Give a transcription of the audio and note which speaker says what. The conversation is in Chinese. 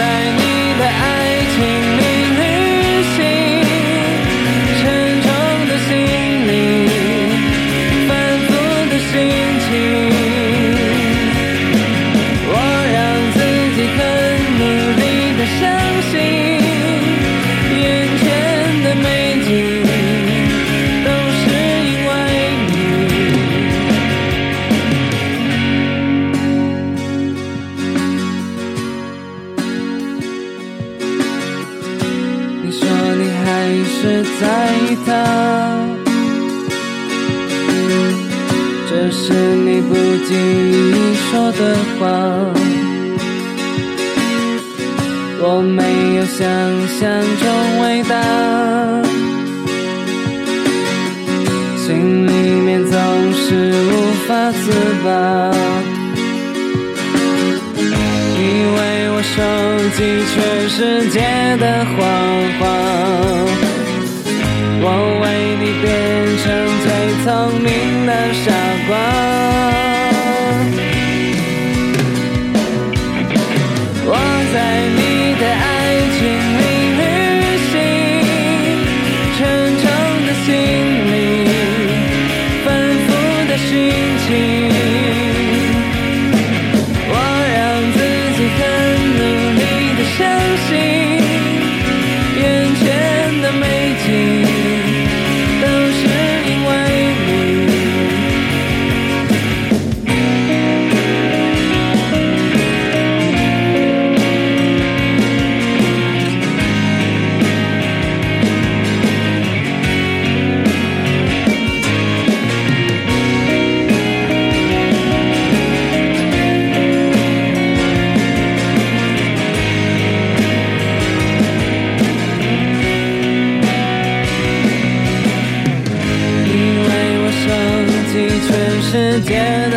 Speaker 1: same 经你说的话，我没有想象中伟大，心里面总是无法自拔。以为我收集全世界的谎话，我为你变成最聪明的傻瓜。sim. Yeah.